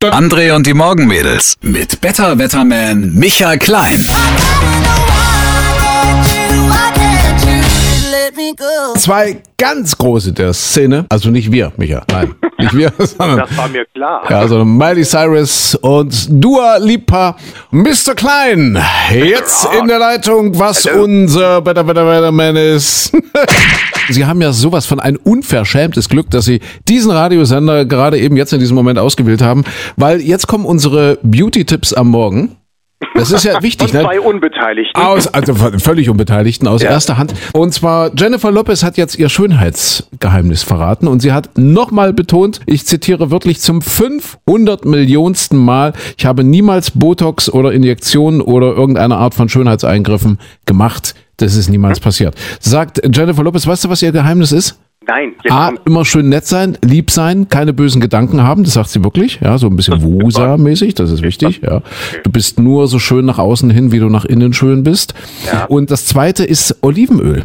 André und die Morgenmädels mit Better Wetterman Michael Klein. Zwei ganz große der Szene, also nicht wir, Micha, nein, nicht wir, sondern Das war mir klar. ja, sondern Miley Cyrus und Dua Lipa. Mr. Klein, jetzt in der Leitung, was unser Better Better Better Man ist. Sie haben ja sowas von ein unverschämtes Glück, dass Sie diesen Radiosender gerade eben jetzt in diesem Moment ausgewählt haben, weil jetzt kommen unsere Beauty-Tipps am Morgen. Das ist ja wichtig, Von ne? zwei Unbeteiligten. Aus, also völlig Unbeteiligten aus erster Hand. Und zwar Jennifer Lopez hat jetzt ihr Schönheitsgeheimnis verraten und sie hat nochmal betont, ich zitiere wirklich zum 500 Millionsten Mal, ich habe niemals Botox oder Injektionen oder irgendeine Art von Schönheitseingriffen gemacht. Das ist niemals passiert. Sagt Jennifer Lopez, weißt du, was ihr Geheimnis ist? Nein, A, immer schön nett sein, lieb sein, keine bösen Gedanken haben, das sagt sie wirklich, ja, so ein bisschen Wusa-mäßig, das ist wichtig, ja. Du bist nur so schön nach außen hin, wie du nach innen schön bist. Ja. Und das zweite ist Olivenöl.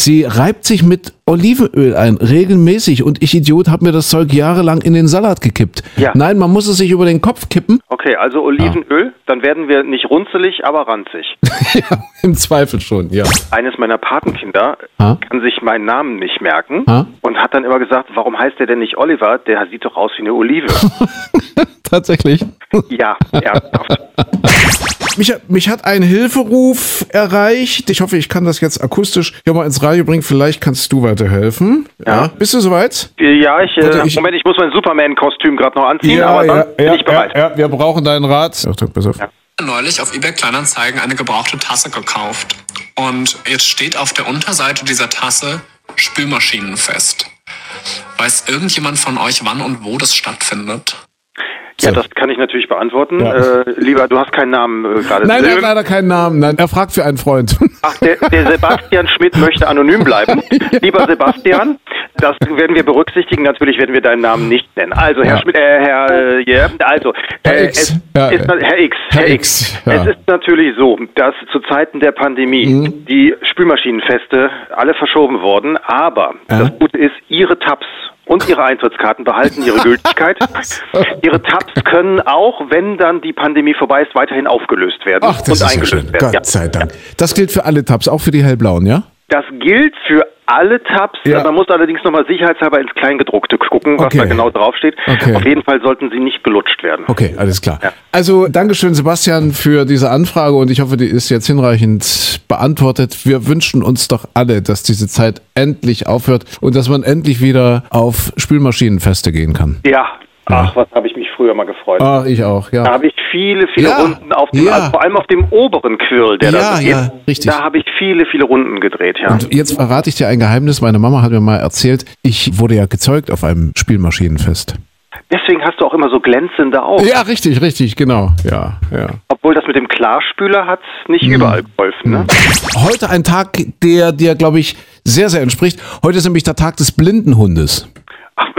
Sie reibt sich mit Olivenöl ein, regelmäßig. Und ich Idiot habe mir das Zeug jahrelang in den Salat gekippt. Ja. Nein, man muss es sich über den Kopf kippen. Okay, also Olivenöl, dann werden wir nicht runzelig, aber ranzig. ja, im Zweifel schon, ja. Eines meiner Patenkinder Ha? kann sich meinen Namen nicht merken Ha? und hat dann immer gesagt, warum heißt der denn nicht Oliver? Der sieht doch aus wie eine Olive. Tatsächlich. ja, ernsthaft. Mich, mich hat ein Hilferuf erreicht. Ich hoffe, ich kann das jetzt akustisch hier mal ins Radio bringen. Vielleicht kannst du weiterhelfen. Ja. Bist du soweit? Ja, ich, Warte, äh, ich- Moment, ich muss mein Superman-Kostüm gerade noch anziehen, aber dann bin ich bereit. ja, wir brauchen deinen Rat. Achtung, pass auf. neulich auf eBay Kleinanzeigen eine gebrauchte Tasse gekauft. Und jetzt steht auf der Unterseite dieser Tasse Spülmaschinenfest. Weiß irgendjemand von euch, wann und wo das stattfindet? Ja, das kann ich natürlich beantworten. Ja. Äh, lieber, du hast keinen Namen äh, gerade. Nein, er hat leider keinen Namen. Nein, er fragt für einen Freund. Ach, der, der Sebastian Schmidt möchte anonym bleiben. Lieber Sebastian, das werden wir berücksichtigen. Natürlich werden wir deinen Namen nicht nennen. Also, Herr Ja. Schmidt, äh, Herr, äh, yeah, also, Herr äh, X. Es Ja, ist, ja. Herr X, Herr Herr X, ja. Es ist natürlich so, dass zu Zeiten der Pandemie Mhm. die Spülmaschinenfeste alle verschoben wurden. Aber Ja. das Gute ist, Ihre Tabs und Ihre Eintrittskarten behalten ihre Gültigkeit. Ihre Tabs können auch, wenn dann die Pandemie vorbei ist, weiterhin aufgelöst werden Ach, das und ist ja eingelöst schön. werden. Gott Ja. sei Dank. Das gilt für alle Tabs, auch für die hellblauen, ja? Das gilt für alle Tabs. Ja. Man muss allerdings nochmal sicherheitshalber ins Kleingedruckte gucken, was Okay. da genau draufsteht. Okay. Auf jeden Fall sollten sie nicht gelutscht werden. Okay, alles klar. Ja. Also, Dankeschön, Sebastian, für diese Anfrage und ich hoffe, die ist jetzt hinreichend beantwortet. Wir wünschen uns doch alle, dass diese Zeit endlich aufhört und dass man endlich wieder auf Spülmaschinenfeste gehen kann. Ja. Ach, was habe ich mich früher mal gefreut. Ach, ich auch, Da ja. habe ich viele, viele Ja. Runden auf dem, Ja. also vor allem auf dem oberen Quirl, der Ja, da geht. ja, richtig. Da habe ich viele, viele Runden gedreht, ja. Und jetzt verrate ich dir ein Geheimnis. Meine Mama hat mir mal erzählt, ich wurde ja gezeugt auf einem Spielmaschinenfest. Deswegen hast du auch immer so glänzende Augen. Ja, richtig, richtig, genau. Ja, ja. Obwohl das mit dem Klarspüler hat nicht Hm. überall geholfen. Ne? Heute ein Tag, der dir, glaube ich, sehr, sehr entspricht. Heute ist nämlich der Tag des Blindenhundes.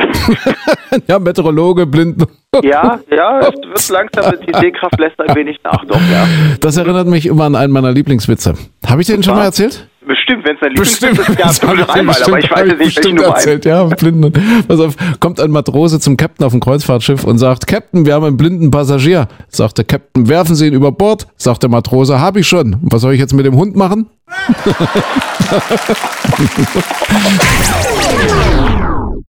Ja, Meteorologe, Blinden. ja, ja, es wird langsam, die Sehkraft lässt ein wenig nach, doch, ja. Das erinnert mich immer an einen meiner Lieblingswitze. Habe ich den schon mal erzählt? Bestimmt, wenn es dein Bestimmt, Lieblingswitz ist, ja, dir dreimal, aber ich weiß jetzt nicht, du meinst. erzählt. Ja, mit Blinden. Pass auf, kommt ein Matrose zum Captain auf ein Kreuzfahrtschiff und sagt, Captain, wir haben einen blinden Passagier. Sagt der Captain, werfen Sie ihn über Bord. Sagt der Matrose, habe ich schon. Und was soll ich jetzt mit dem Hund machen?